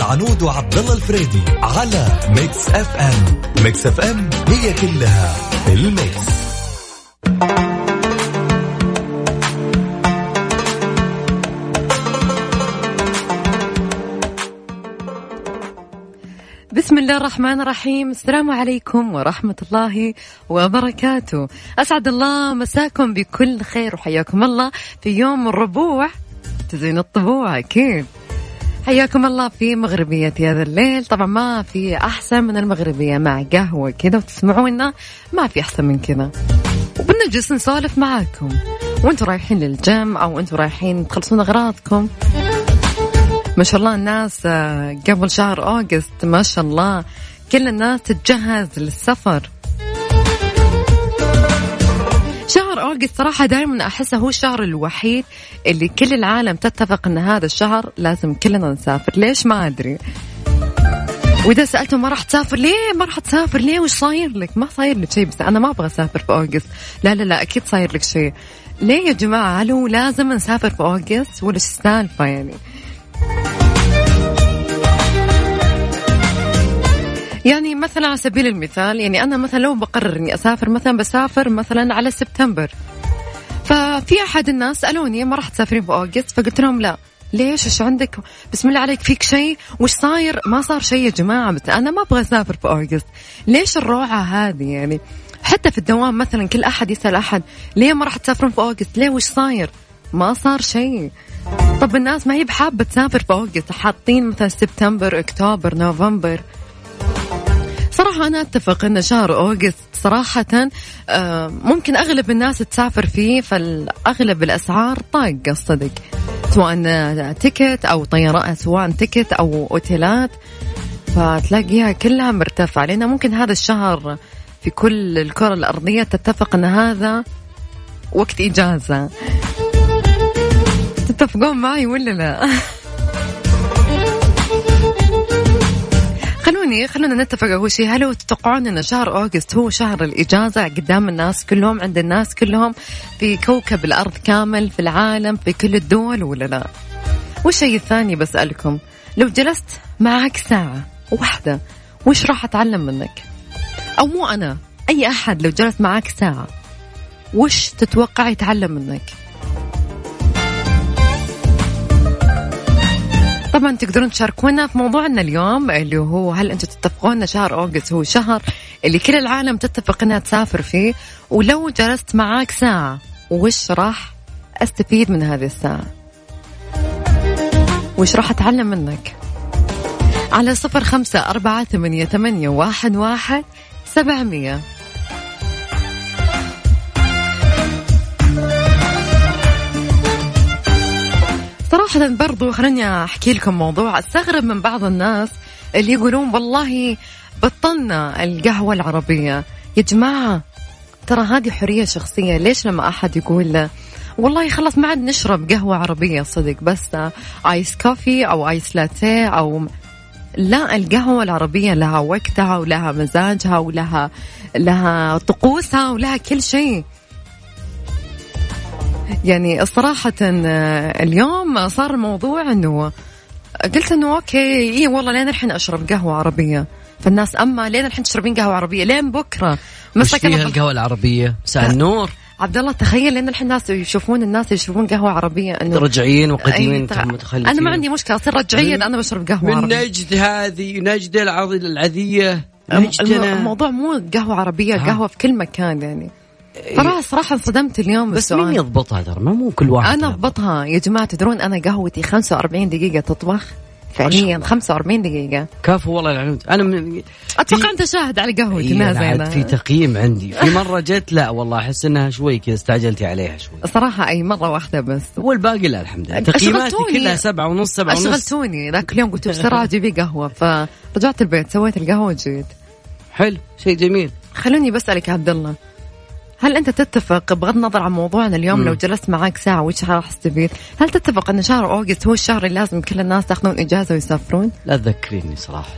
العنود وعبد الله الفريدي على Mix FM. Mix FM هي كلها ال mix. بسم الله الرحمن الرحيم. السلام عليكم ورحمة الله وبركاته. أسعد الله مساكم بكل خير وحياكم الله في يوم الربوع. تزين الطبوع أكيد. حياكم الله في مغربية هذا الليل. طبعا ما في أحسن من المغربية مع قهوة كذا وتسمعونا ما في أحسن من كذا. وبنجلس نسولف معاكم. وأنتم رايحين للجيم أو أنتم رايحين تخلصون أغراضكم. ما شاء الله الناس آه، قبل شهر أوغست ما شاء الله كل الناس تتجهز للسفر. أوغست صراحة دائما أحسه هو الشهر الوحيد اللي كل العالم تتفق أن هذا الشهر لازم كلنا نسافر. ليش؟ ما أدري. وإذا سألته ما راح تسافر ليه؟ ما راح تسافر ليه؟ وش صاير لك؟ ما صاير لك شيء بس أنا ما أبغى أسافر في أوغست. لا لا لا أكيد صاير لك شيء. ليه يا جماعة؟ هل هو لازم نسافر في أوغست؟ ولا إيش السالفة يعني؟ يعني مثلا على سبيل المثال يعني أنا مثلا لو بقرر إني أسافر مثلا بسافر مثلا على سبتمبر. ففي أحد الناس سالوني ما راح تسافرين في أوغست؟ فقلت لهم لا. ليش؟ إيش عندك؟ بسم الله عليك فيك شيء؟ وش صاير؟ ما صار شيء يا جماعة بس أنا ما أبغى أسافر في أوغست. ليش الروعة هذه؟ يعني حتى في الدوام مثلا كل أحد يسأل أحد ليه ما راح تسافرون في أوغست؟ ليه؟ وش صاير؟ ما صار شيء. طب الناس ما هي بحابة تسافر في أوغست؟ حاطين مثلا سبتمبر أكتوبر نوفمبر. صراحة أنا أتفق أن شهر أوغست صراحة آه، ممكن أغلب الناس تسافر فيه فالأغلب الأسعار طاقة الصدق. سواء ticket أو طيران سواء ticket أو أوتيلات فتلاقيها كلها مرتفعة. لأن ممكن هذا الشهر في كل الكرة الأرضية تتفق أن هذا وقت إجازة. تتفقون معي ولا لا؟ خلوني خلونا نتفق أول شيء هل تتوقعون إن شهر أوغست هو شهر الإجازة قدام الناس كلهم عند الناس كلهم في كوكب الأرض كامل في العالم في كل الدول ولا لا؟ والشيء الثاني بسألكم لو جلست معك ساعة واحدة وش راح أتعلم منك؟ أو مو أنا أي أحد لو جلس معك ساعة وش تتوقع يتعلم منك؟ طبعا تقدرون تشاركونا في موضوعنا اليوم اللي هو هل أنتم تتفقون شهر اوغست هو شهر اللي كل العالم تتفق إنها تسافر فيه. ولو جلست معاك ساعة وش راح أستفيد من هذه الساعة؟ وش راح أتعلم منك؟ على صفر خمسة أربعة ثمانية, ثمانية واحد, واحد سبعمية. صراحة برضو خليني أحكي لكم موضوع أستغرب من بعض الناس اللي يقولون والله بطلنا القهوة العربية. يا جماعة ترى هذه حرية شخصية. ليش لما أحد يقول والله خلص ما عاد نشرب قهوة عربية؟ صدق بس آيس كوفي أو آيس لاتيه أو لا القهوة العربية لها وقتها ولها مزاجها ولها لها طقوسها ولها كل شيء. يعني صراحة آه، اليوم صار الموضوع إنه قلت إنه أوكي اي والله لين الحين أشرب قهوة عربية. فالناس أما لين الحين تشربين قهوة عربية؟ لين بكرة. مسك فيها القهوة العربية؟ مساء النور. عبد الله تخيل لأن الحين الناس يشوفون الناس يشربون قهوة عربية انه رجعيين وقديمين متخلفين أنا ما عندي مشكلة أصير رجعيا أنا بشرب قهوة من عربية. نجد هذه نجد العذية. الموضوع مو قهوة عربية قهوة في كل مكان يعني. صراحة صراحة انصدمت اليوم بس مين يضبطها ترى مو كل واحد أنا أضبطها. يا جماعة تدرون أنا قهوتي 45 دقيقة تطبخ؟ فعليا 45 دقيقة. كفو والله العنود أنا من أتوقع أنت شاهد على قهوتي إيه زينة في تقييم عندي. في مرة جت لا والله أحس إنها شوي كذا استعجلتي عليها شوي. صراحة أي مرة واحدة بس. والباقي لا الحمد لله. تقييماتي كلها سبعة ونص سبعة ونص. أشغلتوني. ذاك اليوم قلت بسرعة جيبي قهوة. فرجعت البيت سويت القهوة وجيت. حلو. شيء جميل. خلوني بسألك عبد الله هل أنت تتفق بغض النظر عن موضوعنا اليوم م. لو جلست معك ساعة وش راح تستفيد؟ هل تتفق أن شهر أوغست هو الشهر اللي لازم كل الناس ياخذون إجازة ويسافرون؟ لا تذكريني صراحة.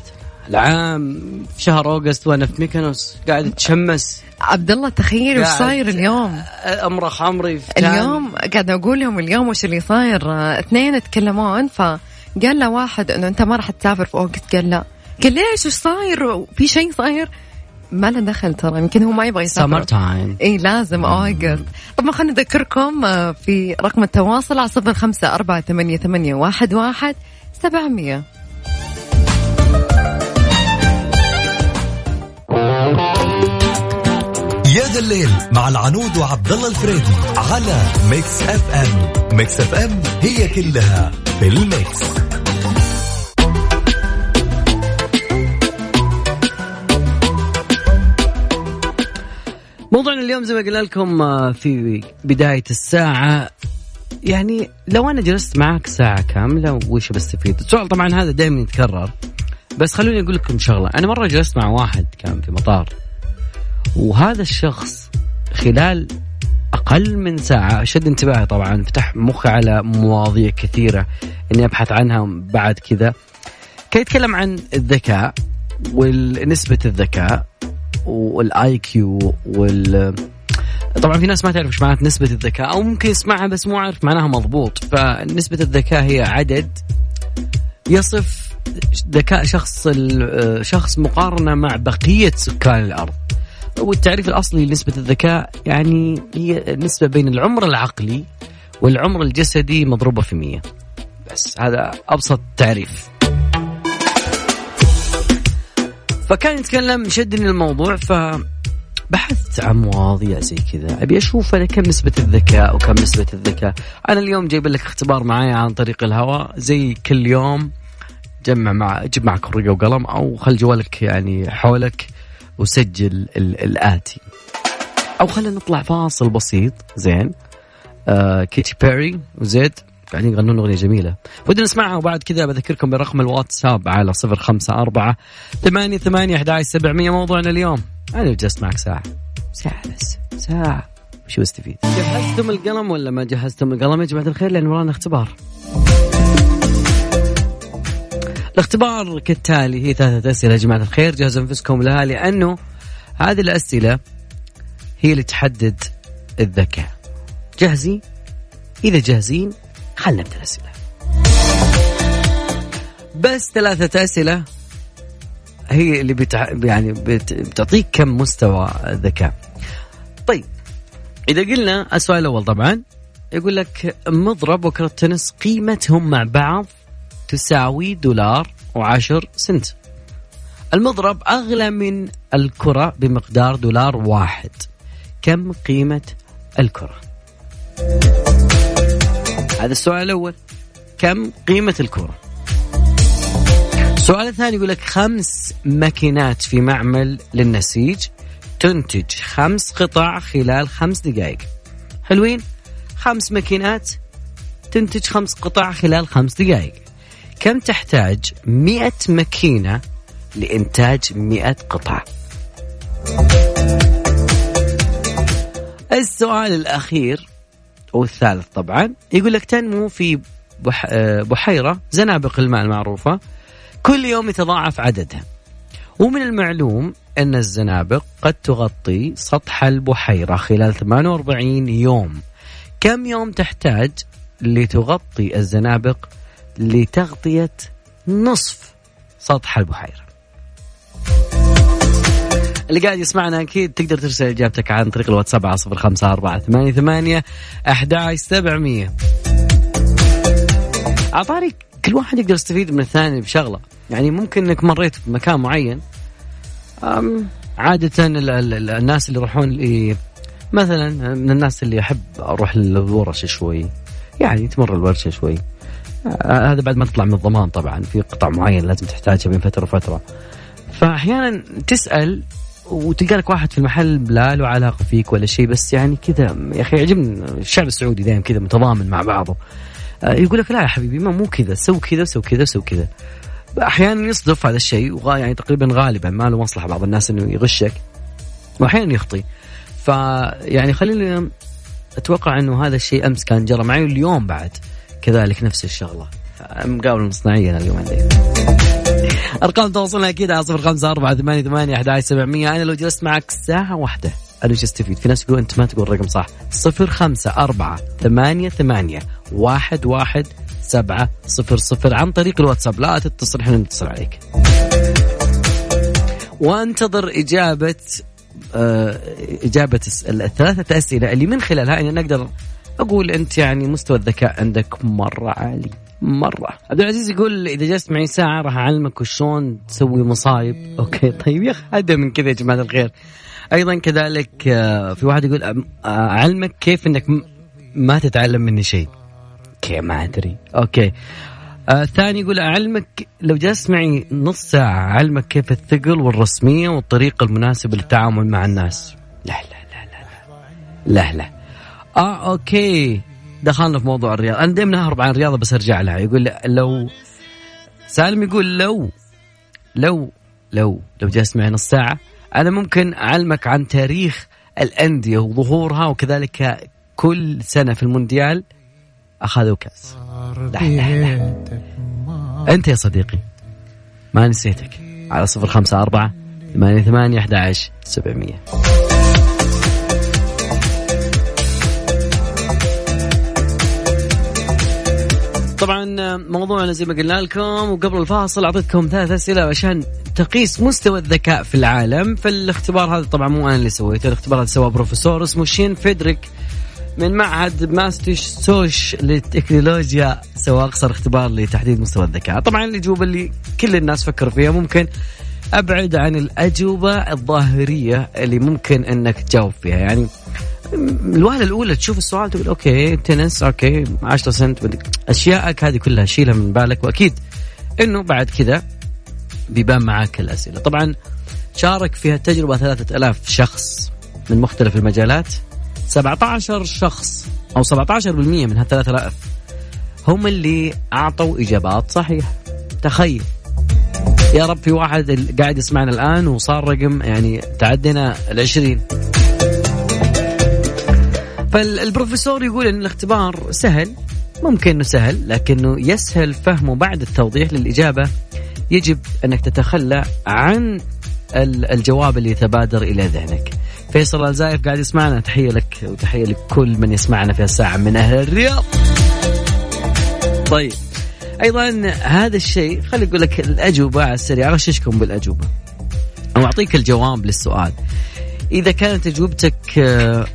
العام في شهر أوغست وأنا في ميكانوس قاعد أتشمس. عبد الله تخيل وش صاير اليوم؟ أمرخ عمري في اليوم قاعد أقول لهم اليوم وش اللي صاير؟ اثنين يتكلمون ف قال له واحد إنه أنت ما راح تسافر في August؟ قال لا. قال ليش؟ إيش صاير؟ في شيء صاير؟ ما له دخل ترى يمكن هو ما يبغى يسافر. summer time إي لازم. August طبعا خلينا نذكركم آه، في رقم التواصل على صفر خمسة أربعة ثمانية, ثمانية واحد, واحد سبعمية. يا ذا الليل مع العنود وعبد الله الفريدي على Mix FM Mix FM هي كلها في ال Mix. اليوم زي ما قلنا لكم آه، في بداية الساعة. يعني لو أنا جلست معك ساعة كاملة وش بستفيد؟ السؤال طبعا هذا دائما يتكرر. بس خلوني أقول لكم شغلة. أنا مرة جلست مع واحد كان في مطار وهذا الشخص خلال أقل من ساعة شد انتباهي طبعا فتح مخي على مواضيع كثيرة إني أبحث عنها بعد كذا. كان يتكلم عن الذكاء ونسبة الذكاء وال IQ وال طبعا في ناس ما تعرف إيش معنات نسبة الذكاء أو ممكن يسمعها بس مو عارف معناها مضبوط. فنسبة الذكاء هي عدد يصف ذكاء شخص شخص مقارنة مع بقية سكان الأرض. والتعريف الأصلي لنسبة الذكاء يعني هي النسبة بين العمر العقلي والعمر الجسدي مضروبة في مية. بس هذا أبسط تعريف. فكان يتكلم شدني الموضوع ف بحثت عن مواضيع زي كذا. أبي أشوف أنا كم نسبة الذكاء وكم نسبة الذكاء. أنا اليوم جايب لك اختبار معايا عن طريق الهواء. زي كل يوم جمع مع جيب معك ورقه وقلم أو خل جوالك يعني حولك وسجل الآتي. أو خلينا نطلع فاصل بسيط زين. آه كيتي بيري وزيد. قاعدين يغنون أغنية جميلة. ودنا نسمعها وبعد كذا بذكركم برقم الواتساب على صفر خمسة أربعة ثمانية ثمانية أحد سبعمية موضوعنا اليوم. أنا جلست معك ساعة. ساعة بس. ساعة. شو استفيد؟ جهزتم القلم ولا ما جهزتم القلم يا جماعة الخير؟ لأن ورانا اختبار. الاختبار كالتالي هي ثلاثة أسئلة يا جماعة الخير. جهزوا أنفسكم لها لأنه هذه الأسئلة هي اللي تحدد الذكاء. جاهزين؟ إذا جاهزين خلنا نبدأ الأسئلة. بس ثلاثة أسئلة. هي اللي بتع... يعني بت... بتعطيك كم مستوى ذكاء طيب إذا قلنا السؤال الأول طبعا يقول لك مضرب وكرة تنس قيمتهم مع بعض تساوي دولار وعشر سنت. المضرب أغلى من الكرة بمقدار دولار واحد. كم قيمة الكرة؟ هذا السؤال الأول. كم قيمة الكرة السؤال الثاني يقول لك خمس ماكينات في معمل للنسيج تنتج خمس قطع خلال خمس دقائق. حلوين؟ خمس ماكينات تنتج خمس قطع خلال خمس دقائق. كم تحتاج مئة ماكينة لإنتاج مئة قطعة؟ السؤال الأخير والثالث طبعا. يقول لك تنمو في آه، بحيرة زنابق الماء المعروفة كل يوم يتضاعف عددها. ومن المعلوم أن الزنابق قد تغطي سطح البحيرة خلال 48 يوم. كم يوم تحتاج لتغطي الزنابق لتغطية نصف سطح البحيرة؟ اللي قاعد يسمعنا أكيد تقدر ترسل إجابتك عن طريق الواتساب على صفر خمسة أربعة ثمانية ثمانية أحد سبعمية. عطاري كل واحد يقدر يستفيد من الثاني بشغلة. يعني ممكن إنك مريت في مكان معين عادة الناس اللي يروحون مثلا من الناس اللي أحب أروح للورش شوي يعني تمر الورشة شوي. هذا بعد ما تطلع من الضمان طبعا في قطع معين لازم تحتاجها بين فترة وفترة. فاحيانا تسأل وتلقى لك واحد في المحل لا له علاقة فيك ولا شيء بس يعني كذا يا أخي يعجبني الشعب السعودي دائما كذا متضامن مع بعضه. آه، يقول لك لا يا حبيبي ما مو كذا سو كذا سو كذا سو كذا. أحيانا يصدف هذا الشيء يعني تقريبا غالبا ما له مصلحة بعض الناس إنه يغشك واحيانا يخطي. فيعني خليني أتوقع إنه هذا الشيء أمس كان جرى معي واليوم بعد كذلك نفس الشغلة. مقابله مصنعية اليوم عندي. أرقام تواصلنا أكيد على صفر خمسة أربعة ثمانية ثمانية أحد سبعمية. أنا لو جلست معك ساعة واحدة أنا وش استفيد في ناس يقولون أنت ما تقول الرقم صح. صفر خمسة أربعة ثمانية ثمانية واحد واحد سبعة صفر صفر عن طريق الواتساب. لا تتصل إحنا نتصل عليك. وانتظر إجابة آه، إجابة الس- الثلاثة أسئلة اللي من خلالها أنا نقدر أقول أنت يعني مستوى الذكاء عندك مرة عالي. مرة. عبد العزيز يقول إذا جلست معي ساعة راح أعلمك وشلون تسوي مصايب. okay طيب يا أخي هذا من كذا يا جماعة الخير. أيضا كذلك آه، في واحد يقول آه، أعلمك كيف أنك م- ما تتعلم مني شيء. okay ما أدري. okay. آه ثاني يقول أعلمك لو جلست معي نص ساعة أعلمك كيف الثقل والرسمية والطريقة المناسبة للتعامل مع الناس. لا لا لا لا لا لا, لا. آه أوكي. دخلنا في موضوع الرياضة. أنا دائما أهرب عن الرياضة بس أرجع لها. يقول لو سالم يقول لو لو لو لو جلست معي نص ساعة أنا ممكن أعلمك عن تاريخ الأندية وظهورها وكذلك كل سنة في المونديال أخذوا كأس. أنت يا صديقي ما نسيتك. على صفر خمسة أربعة ثمانية ثمانية أحد عشر سبعمية. طبعا موضوعنا زي ما قلنا لكم وقبل الفاصل أعطيتكم ثلاث أسئلة عشان تقيس مستوى الذكاء في العالم. فالاختبار هذا طبعا مو أنا اللي سويته الاختبار هذا سواه بروفيسور اسمه شين فيدريك من معهد ماساتشوستس للتكنولوجيا سوى أقصر اختبار لتحديد مستوى الذكاء. طبعا الإجوبة اللي كل الناس فكروا فيها ممكن أبعد عن الأجوبة الظاهرية اللي ممكن إنك تجاوب فيها. يعني الوهله الأولى تشوف السؤال تقول okay تنس okay 10 سنت اشيائك هذه كلها شيلها من بالك وأكيد إنه بعد كذا بيبان معاك الأسئلة. طبعا شارك في التجربه 3000 شخص من مختلف المجالات. 17 شخص أو 17% من هال 3000 هم اللي أعطوا إجابات صحيحة. تخيل. يا رب في واحد قاعد يسمعنا الآن وصار رقم يعني تعدينا العشرين فالبروفيسور يقول إن الاختبار سهل ممكن إنه سهل لكنه يسهل فهمه بعد التوضيح للإجابة يجب أنك تتخلى عن ال- الجواب اللي يتبادر إلى ذهنك. فيصل الزايف قاعد يسمعنا تحية لك وتحية لكل من يسمعنا في الساعة من أهل الرياض. طيب أيضا هذا الشيء خلي أقول لك الأجوبة على السريع اغششكم بالأجوبة. أو أعطيك الجواب للسؤال. إذا كانت أجوبتك آه،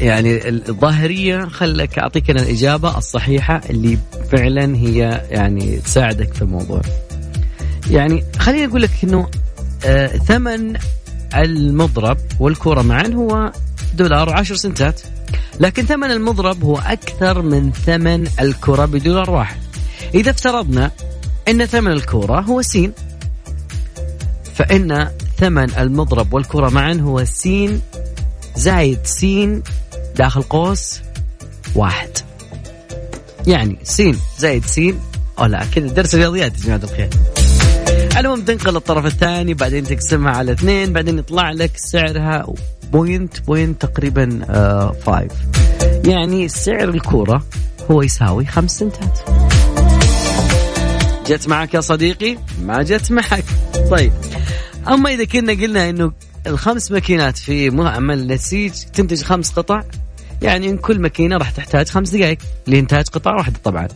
يعني الظاهرية خلك أعطيك أنا الإجابة الصحيحة اللي فعلا هي يعني تساعدك في الموضوع. يعني خليني أقول لك إنه آه ثمن المضرب والكره معا هو دولار وعشر سنتات لكن ثمن المضرب هو أكثر من ثمن الكرة بدولار واحد. إذا افترضنا إن ثمن الكره هو سين فإن ثمن المضرب والكرة معا هو سين زايد سين داخل قوس واحد. يعني سين زايد سين أو لا كذا درس رياضيات يا جماعة الخير. المهم تنقل الطرف الثاني بعدين تقسمها على اثنين بعدين يطلع لك سعرها point point تقريبا آه يعني سعر الكورة هو يساوي خمس سنتات. جت معك يا صديقي؟ ما جت معك. طيب. أما إذا كنا قلنا إنه الخمس ماكينات في معمل نسيج تنتج خمس قطع يعني إن كل ماكينة راح تحتاج خمس دقائق. لإنتاج قطعه واحدة طبعا.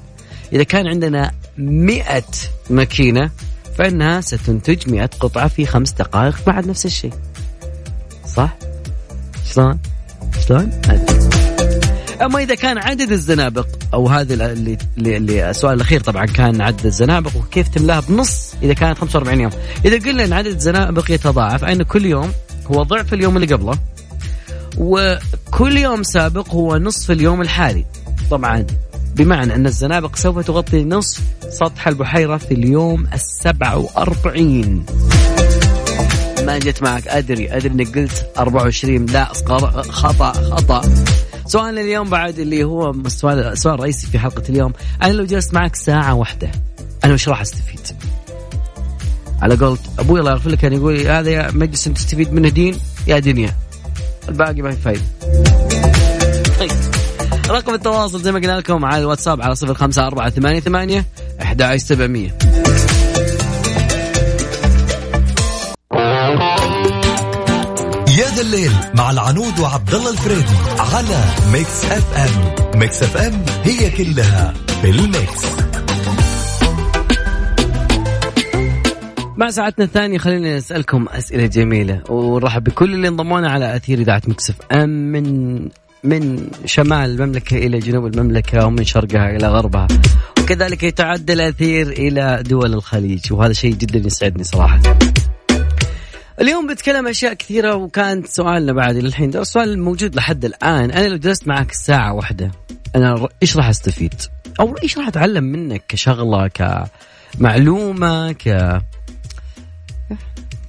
إذا كان عندنا مئة ماكينة فإنها ستنتج مئة قطعة في خمس دقائق بعد نفس الشيء. صح؟ شلون؟ شلون. أما إذا كان عدد الزنابق أو هذا اللي, اللي, السؤال الأخير طبعا كان عدد الزنابق وكيف تملاها بنص إذا كانت 45 يوم. إذا قلنا إن عدد الزنابق يتضاعف ان كل يوم هو ضعف اليوم اللي قبله وكل يوم سابق هو نصف اليوم الحالي. طبعا بمعنى أن الزنابق سوف تغطي نصف سطح البحيرة في اليوم السبعة وأربعين. ما جت معك أدري أدري أنك قلت 24 لا خطأ خطأ. سؤالنا اليوم بعد اللي هو السؤال السؤال الرئيسي في حلقة اليوم. أنا لو جلست معك ساعة واحدة أنا وش راح أستفيد؟ على قولت أبوي الله يغفر له كان يقول هذا يا مجلس أنت تستفيد منه دين يا دنيا. الباقي ما في فايدة. طيب رقم التواصل زي ما قلنا لكم على الواتساب على صفر خمسة أربعة ثمانية ثمانية أحد عشر سبعمية. الليل مع العنود وعبد الله الفريدي على Mix FM. Mix FM هي كلها بال Mix مع ساعتنا الثانية خلينا نسألكم أسئلة جميلة ونرحب بكل اللي انضمونا على أثير إذاعة Mix FM من من شمال المملكة إلى جنوب المملكة ومن شرقها إلى غربها. وكذلك يتعدى الأثير إلى دول الخليج وهذا شيء جدا يسعدني صراحة. اليوم بتكلم أشياء كثيرة وكانت سؤالنا بعد للحين السؤال موجود لحد الآن. أنا لو جلست معك ساعة واحدة أنا إيش راح أستفيد؟ أو إيش راح أتعلم منك كشغلة كمعلومة ك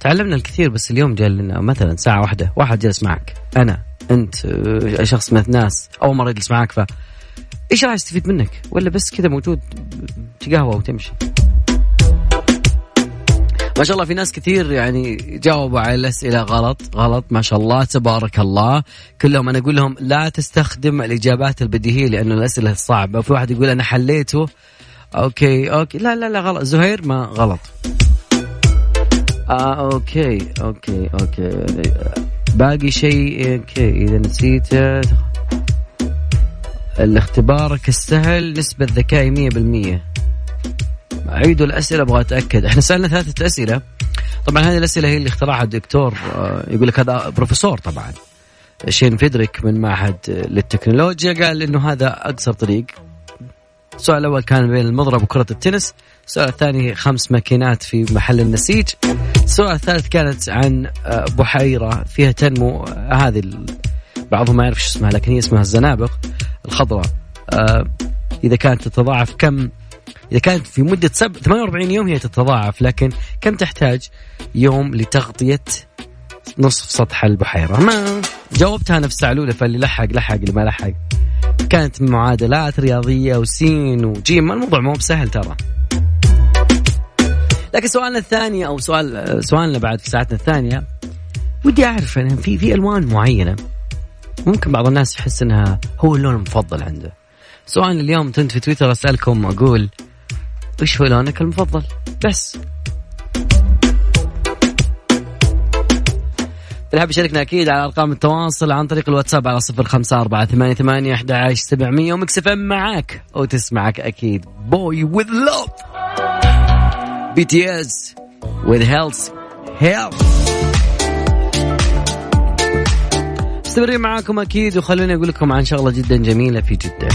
تعلمنا الكثير بس اليوم جاء لنا مثلا ساعة واحدة. واحد جلس معك. أنا أنت آه، شخص من الناس أول مرة يجلس معك ف إيش راح يستفيد منك؟ ولا بس كذا موجود تقهوى وتمشي. ما شاء الله في ناس كثير يعني جاوبوا على الأسئلة غلط غلط ما شاء الله تبارك الله. كلهم أنا أقول لهم لا تستخدم الإجابات البديهية لأنه الأسئلة صعبة. في واحد يقول أنا حليته. okay okay. لا لا لا غلط. زهير ما غلط. آه okay okay okay. باقي شيء okay. إذا نسيته الاختبارك السهل نسبة ذكائي 100% عيدوا الأسئلة أبغى أتأكد. إحنا سألنا ثلاثة أسئلة. طبعا هذه الأسئلة هي اللي اخترعها الدكتور آه، يقول لك هذا بروفيسور طبعا. شين فيدريك من معهد للتكنولوجيا قال إنه هذا أقصر طريق. السؤال الأول كان بين المضرب وكرة التنس. السؤال الثاني خمس ماكينات في محل النسيج. السؤال الثالث كانت عن آه، بحيرة فيها تنمو. آه، هذه بعضهم ما يعرف شو اسمها لكن هي اسمها الزنابق الخضراء. إذا كانت تتضاعف كم إذا كانت في مدة سب 48 يوم هي تتضاعف لكن كم تحتاج يوم لتغطية نصف سطح البحيرة؟ ما جاوبتها نفس سعلوله فاللي لحق لحق اللي ما لحق. كانت معادلات رياضية وسين وجيم الموضوع مو بسهل ترى. لكن سؤالنا الثاني أو سؤال سؤالنا بعد في ساعتنا الثانية ودي أعرف يعني في في ألوان معينة ممكن بعض الناس يحس إنها هو اللون المفضل عنده. سؤال اليوم كنت في تويتر أسألكم أقول وش هو لونك المفضل؟ بس. اللي حاب يشاركنا أكيد على أرقام التواصل عن طريق الواتساب على صفر خمسة أربعة ثمانية ثمانية أحد عشر سبعمية و Mix FM معاك وتسمعك أكيد. Boy With Luv BTS with Halsey Halsey مستمرين معاكم أكيد وخلوني أقول لكم عن شغلة جدا جميلة في جدة.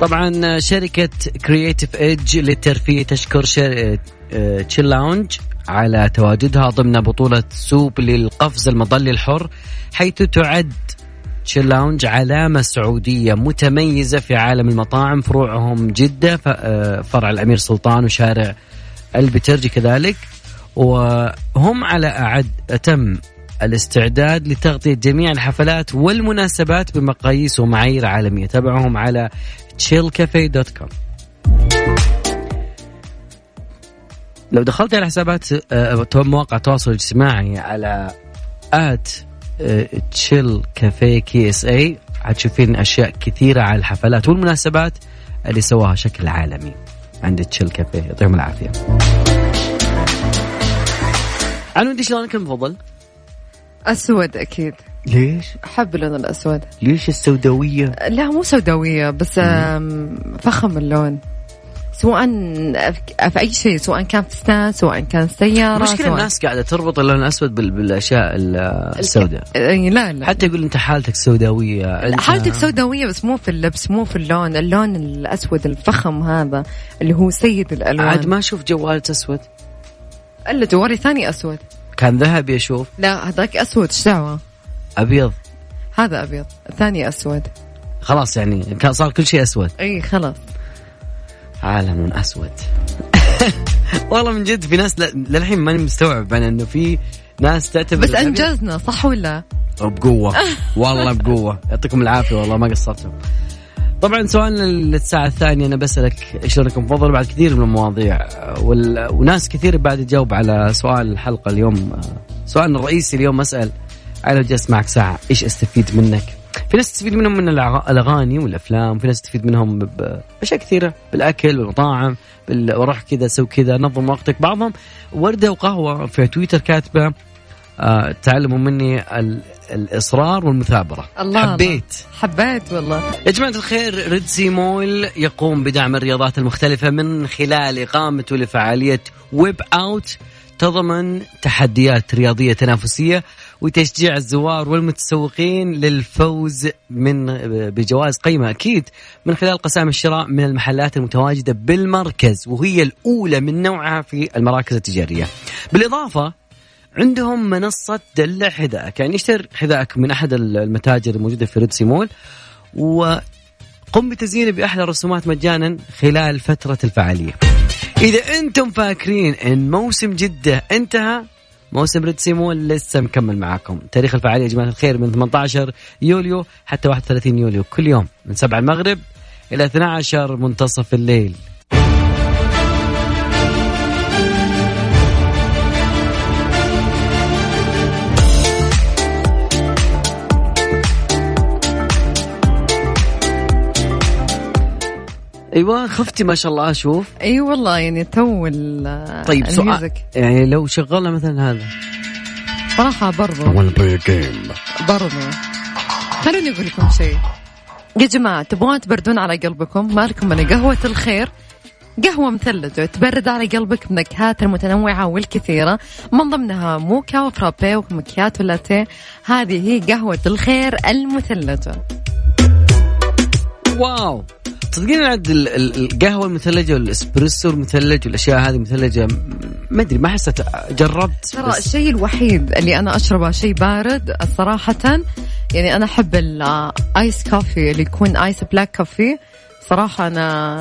طبعا شركة Creative Edge للترفيه تشكر Chill Lounge على تواجدها ضمن بطولة سوب للقفز المظلي الحر حيث تعد Chill Lounge علامة سعودية متميزة في عالم المطاعم. فروعهم جدة آه، فرع الأمير سلطان وشارع البترجي كذلك. وهم على أعد أتم الاستعداد لتغطية جميع الحفلات والمناسبات بمقاييس ومعايير عالمية. تابعهم على chillcafe.com لو دخلت على حسابات آه، مواقع التواصل الاجتماعي على at chill cafe KSA حتشوفين أشياء كثيرة على الحفلات والمناسبات اللي سواها شكل عالمي عند تشيل كافيه يعطيهم العافية. عنو انت شلونك المفضل؟ اسود أكيد. ليش؟ أحب اللون الأسود. ليش السوداوية؟ لا مو سوداوية بس فخم اللون. سواء في أي شيء سواء كان فستان سواء كان سيارة مشكلة الناس قاعدة تربط اللون الأسود بالأشياء السوداء. لا لا. حتى يقول أنت حالتك سوداوية انت حالتك سوداوية بس مو في اللبس مو في اللون. اللون الأسود الفخم هذا اللي هو سيد الألوان. عاد ما أشوف جوالك أسود. إلا جوالي ثاني أسود. كان ذهبي أشوف لا هذاك أسود إيش دعوة؟ أبيض. هذا أبيض الثاني أسود. خلاص يعني كان صار كل شيء أسود. إي خلاص. عالم أسود. والله من جد في ناس للحين ماني مستوعب أنا إنه في ناس تعتبر بس أنجزنا صح ولا؟ بقوة. والله بقوة. يعطيكم العافية والله ما قصرتم. طبعا سؤالنا للساعة الثانية أنا بسألك إيش لونك المفضل بعد كثير من المواضيع وال... وناس كثير بعد تجاوب على سؤال الحلقة اليوم. سؤالنا الرئيسي اليوم أسأل أنا جلست معك ساعة إيش أستفيد منك؟ في ناس تستفيد منهم من الأغاني والأفلام في ناس تستفيد منهم بأشياء كثيرة بالأكل والمطاعم بال... كذا سوي كذا نظم وقتك. بعضهم وردة وقهوة في تويتر كاتبة آه تعلموا مني ال... الإصرار والمثابرة. الله حبيت الله. حبيت. والله. يا جماعة الخير ريدسي مول يقوم بدعم الرياضات المختلفة من خلال إقامته لفعالية ويب أوت تضمن تحديات رياضية تنافسية وتشجيع الزوار والمتسوقين للفوز من بجوائز قيمة أكيد من خلال قسام الشراء من المحلات المتواجدة بالمركز وهي الأولى من نوعها في المراكز التجارية. بالإضافة عندهم منصة دلع حذائك يعني اشتر حذائك من أحد المتاجر الموجودة في ريدسي مول وقم بتزيينه بأحلى الرسومات مجانا خلال فترة الفعالية. إذا أنتم فاكرين أن موسم جدة انتهى موسم ريدسي مول لسه مكمل معاكم. تاريخ الفعالية يا جماعة الخير من 18 يوليو حتى 31 يوليو. كل يوم من 7 المغرب إلى 12 منتصف الليل. أيوه خفتي ما شاء الله أشوف. أي والله يعني تو طيب سؤال. يعني لو شغلنا مثلا هذا. صراحة برضو. برضو. خلوني أقول لكم شيء. يا جماعة تبغون تبردون على قلبكم مالكم من قهوة الخير؟ قهوة مثلجة تبرد على قلبك بنكهات المتنوعة والكثيرة. من ضمنها موكا وفرابي ومكياتو لاتيه. هذه هي قهوة الخير المثلجة. واو. تصدقين عاد ال- ال- القهوة المثلجه والإسبريسو المثلج والأشياء هذه مثلجة؟ م- ما أدري ما حسيت جربت ترى الشيء الوحيد اللي أنا أشربه شيء بارد صراحة يعني أنا أحب ال ice coffee اللي يكون ice black coffee صراحة أنا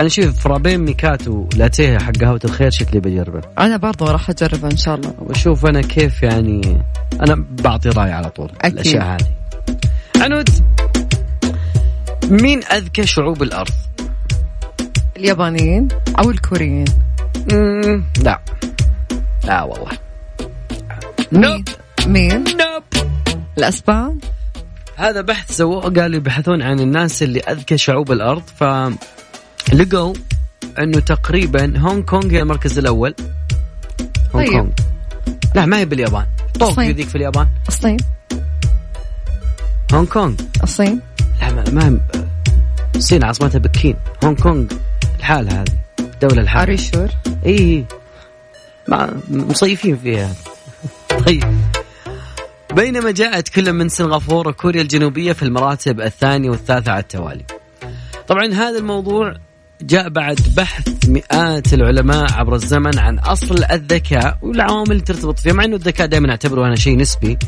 أنا شوف frappe ميكاتو لاتيه حق قهوة الخير شكلي بجربه. أنا برضو راح أجربه إن شاء الله. واشوف أنا كيف يعني أنا بعطي رأي على طول أكيد. الأشياء هذه. عنود! مين أذكى شعوب الأرض؟ اليابانيين أو الكوريين؟ مم، لا. لا والله. نوب. مين؟ نوب. الأسبان؟ هذا بحث سووه قالوا يبحثون عن الناس اللي أذكى شعوب الأرض فلقوا أنه تقريبا هونغ كونغ هي المركز الأول. هونغ طيب. كونغ. لا ما هي باليابان. طوكيو. ذيك في اليابان. الصين. هونغ كونغ. الصين. لا ما, ما الصين عاصمتها بكين هونغ كونغ الحالة هذه دولة الحالة اري شور اي. ما مصيفين فيها. طيب. بينما جاءت كل من سنغافورة وكوريا الجنوبية في المراتب الثانية والثالثة على التوالي. طبعا هذا الموضوع جاء بعد بحث مئات العلماء عبر الزمن عن أصل الذكاء والعوامل اللي ترتبط فيها مع إنه الذكاء دائما اعتبره أنا شيء نسبي.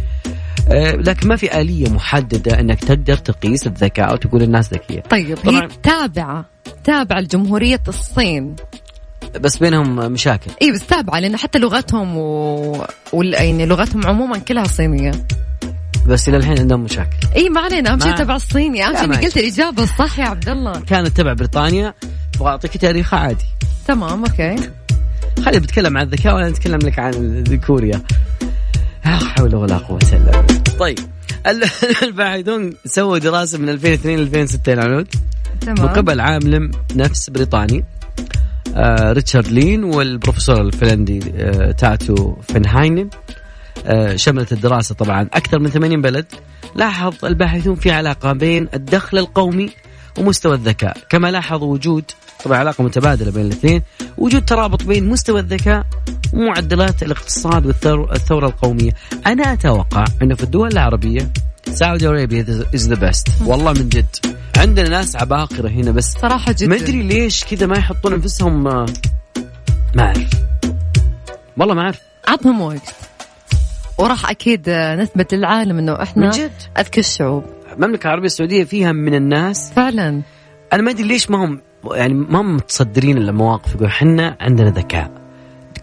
آه، لكن ما في آلية محددة إنك تقدر تقيس الذكاء وتقول الناس ذكية. طيب. هي تابعة تابعة لجمهورية الصين. بس بينهم مشاكل. اي بس تابعة لأن حتى لغتهم و... وال... يعني لغتهم عموما كلها صينية. بس إلى الحين عندهم مشاكل. اي ما علينا اهم شيء تبع الصيني اهم شيء قلت الإجابة الصح يا عبد الله. كانت تبع بريطانيا. أبغى أعطيك تاريخها عادي. تمام okay. خلي بتكلم عن الذكاء وأنا أتكلم لك عن الذكوريا لا حول ولا قوة إلا بالله. طيب ال- الباحثون سووا دراسة من 2002 ل 2006 العنود من تمام. قبل عالم نفس بريطاني. آه ريتشارد لين والبروفيسور الفنلندي آه تاتو فنهاينن آه شملت الدراسة طبعا أكثر من 80 بلد. لاحظ الباحثون في علاقة بين الدخل القومي ومستوى الذكاء. كما لاحظوا وجود طبعا علاقة متبادلة بين الاثنين وجود ترابط بين مستوى الذكاء ومعدلات الاقتصاد والثروة القومية. أنا أتوقع أنه في الدول العربية Saudi Arabia is the best والله من جد. عندنا ناس عباقرة هنا بس صراحة جدا. ما أدري ليش كذا ما يحطون أنفسهم آه، ما أعرف. والله ما أعرف. عطهم وقت. وراح أكيد آه، نثبت للعالم إنه إحنا أذكى الشعوب. المملكة العربية السعودية فيها من الناس فعلا. أنا ما أدري ليش ما هم يعني ما هم متصدرين المواقف يقول إحنا عندنا ذكاء.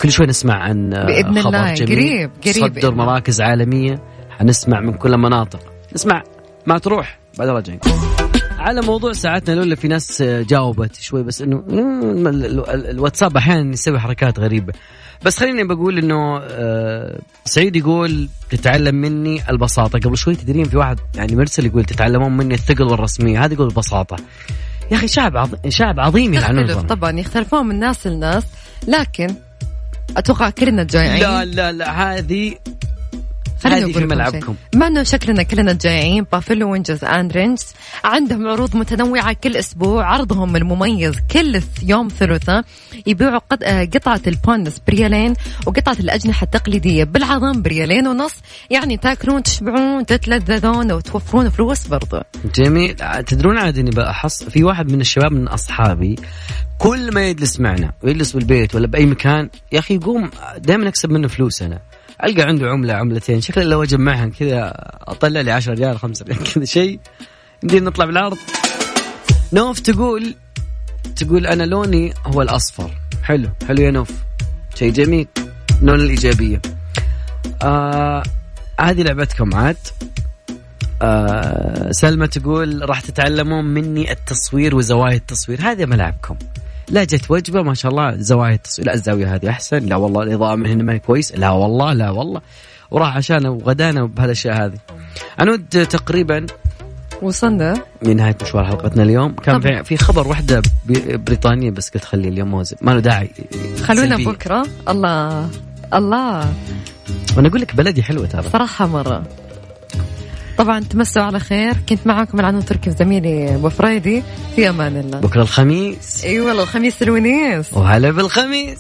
كل شوي نسمع عن آه، بإذن خبر الله، جميل. قريب- قريب صدر بإذن الله. مراكز عالمية. حنسمع من كل المناطق نسمع. ما تروح. بعد راجعين على موضوع ساعتنا الاولى في ناس آه، جاوبت شوي بس إنه الواتساب أحيانا يسوي حركات غريبة. بس خليني بقول إنه آه، سعيد يقول تتعلم مني البساطة. قبل شوي تدرين في واحد يعني مرسل يقول تتعلمون مني الثقل والرسميه هذا يقول البساطة. يا أخي شعب عظيم شعب عظيم يلعنون. طبعا يختلفون من ناس لناس لكن أتوقع كلنا جايعين. لا لا لا هذه خليني أقول في ملعبكم. بما أنه شكلنا كلنا جايعين Buffalo Wings and Rings. عندهم عروض متنوعة كل أسبوع. عرضهم المميز كل يوم ثلاثاء يبيعوا آه، قطعة ال boneless بريالين وقطعة الأجنحة التقليدية. بالعظام بريالين ونص. يعني تاكلون تشبعون تتلذذون وتوفرون فلوس برضو. جميل. تدرون عاد إني بحص في واحد من الشباب من أصحابي كل ما يجلس معنا ويجلس بالبيت ولا بأي مكان يا أخي يقوم دائما اكسب منه فلوس أنا. ألقى عنده عملة عملتين. شكله لو أجمعهم كذا أطلع لي 10 ريال 5 ريال كذا شيء. يمدينا نطلع بالعرض. نوف تقول تقول أنا لوني هو الأصفر. حلو حلو يا نوف. شيء جميل. لون الإيجابية. آه هذه لعبتكم عاد. آه سلمى تقول راح تتعلمون مني التصوير وزوايا التصوير. هذا ملعبكم لا جت وجبة ما شاء الله زوايا التصوير لا الزاوية هذه أحسن لا والله الاضاءه من هنا ما هي كويس لا والله لا والله وراح عشان وغدانا بهالاشياء هذه. عنود تقريبا وصلنا؟ لنهايه مشوار حلقتنا اليوم. كان طبعا. في, خبر واحدة بي- بريطانية بس قلت خلي اليوم موزن ما له داعي خلونا سلبية. بكرة. الله الله. وأنا أقول لك بلدي حلوة ترى. صراحة مرة. طبعا تمسوا على خير. كنت معاكم العنو تركي زميلي أبو فريدي. في أمان الله. بكرة الخميس. اي والله الخميس الونيس. وهلا بالخميس.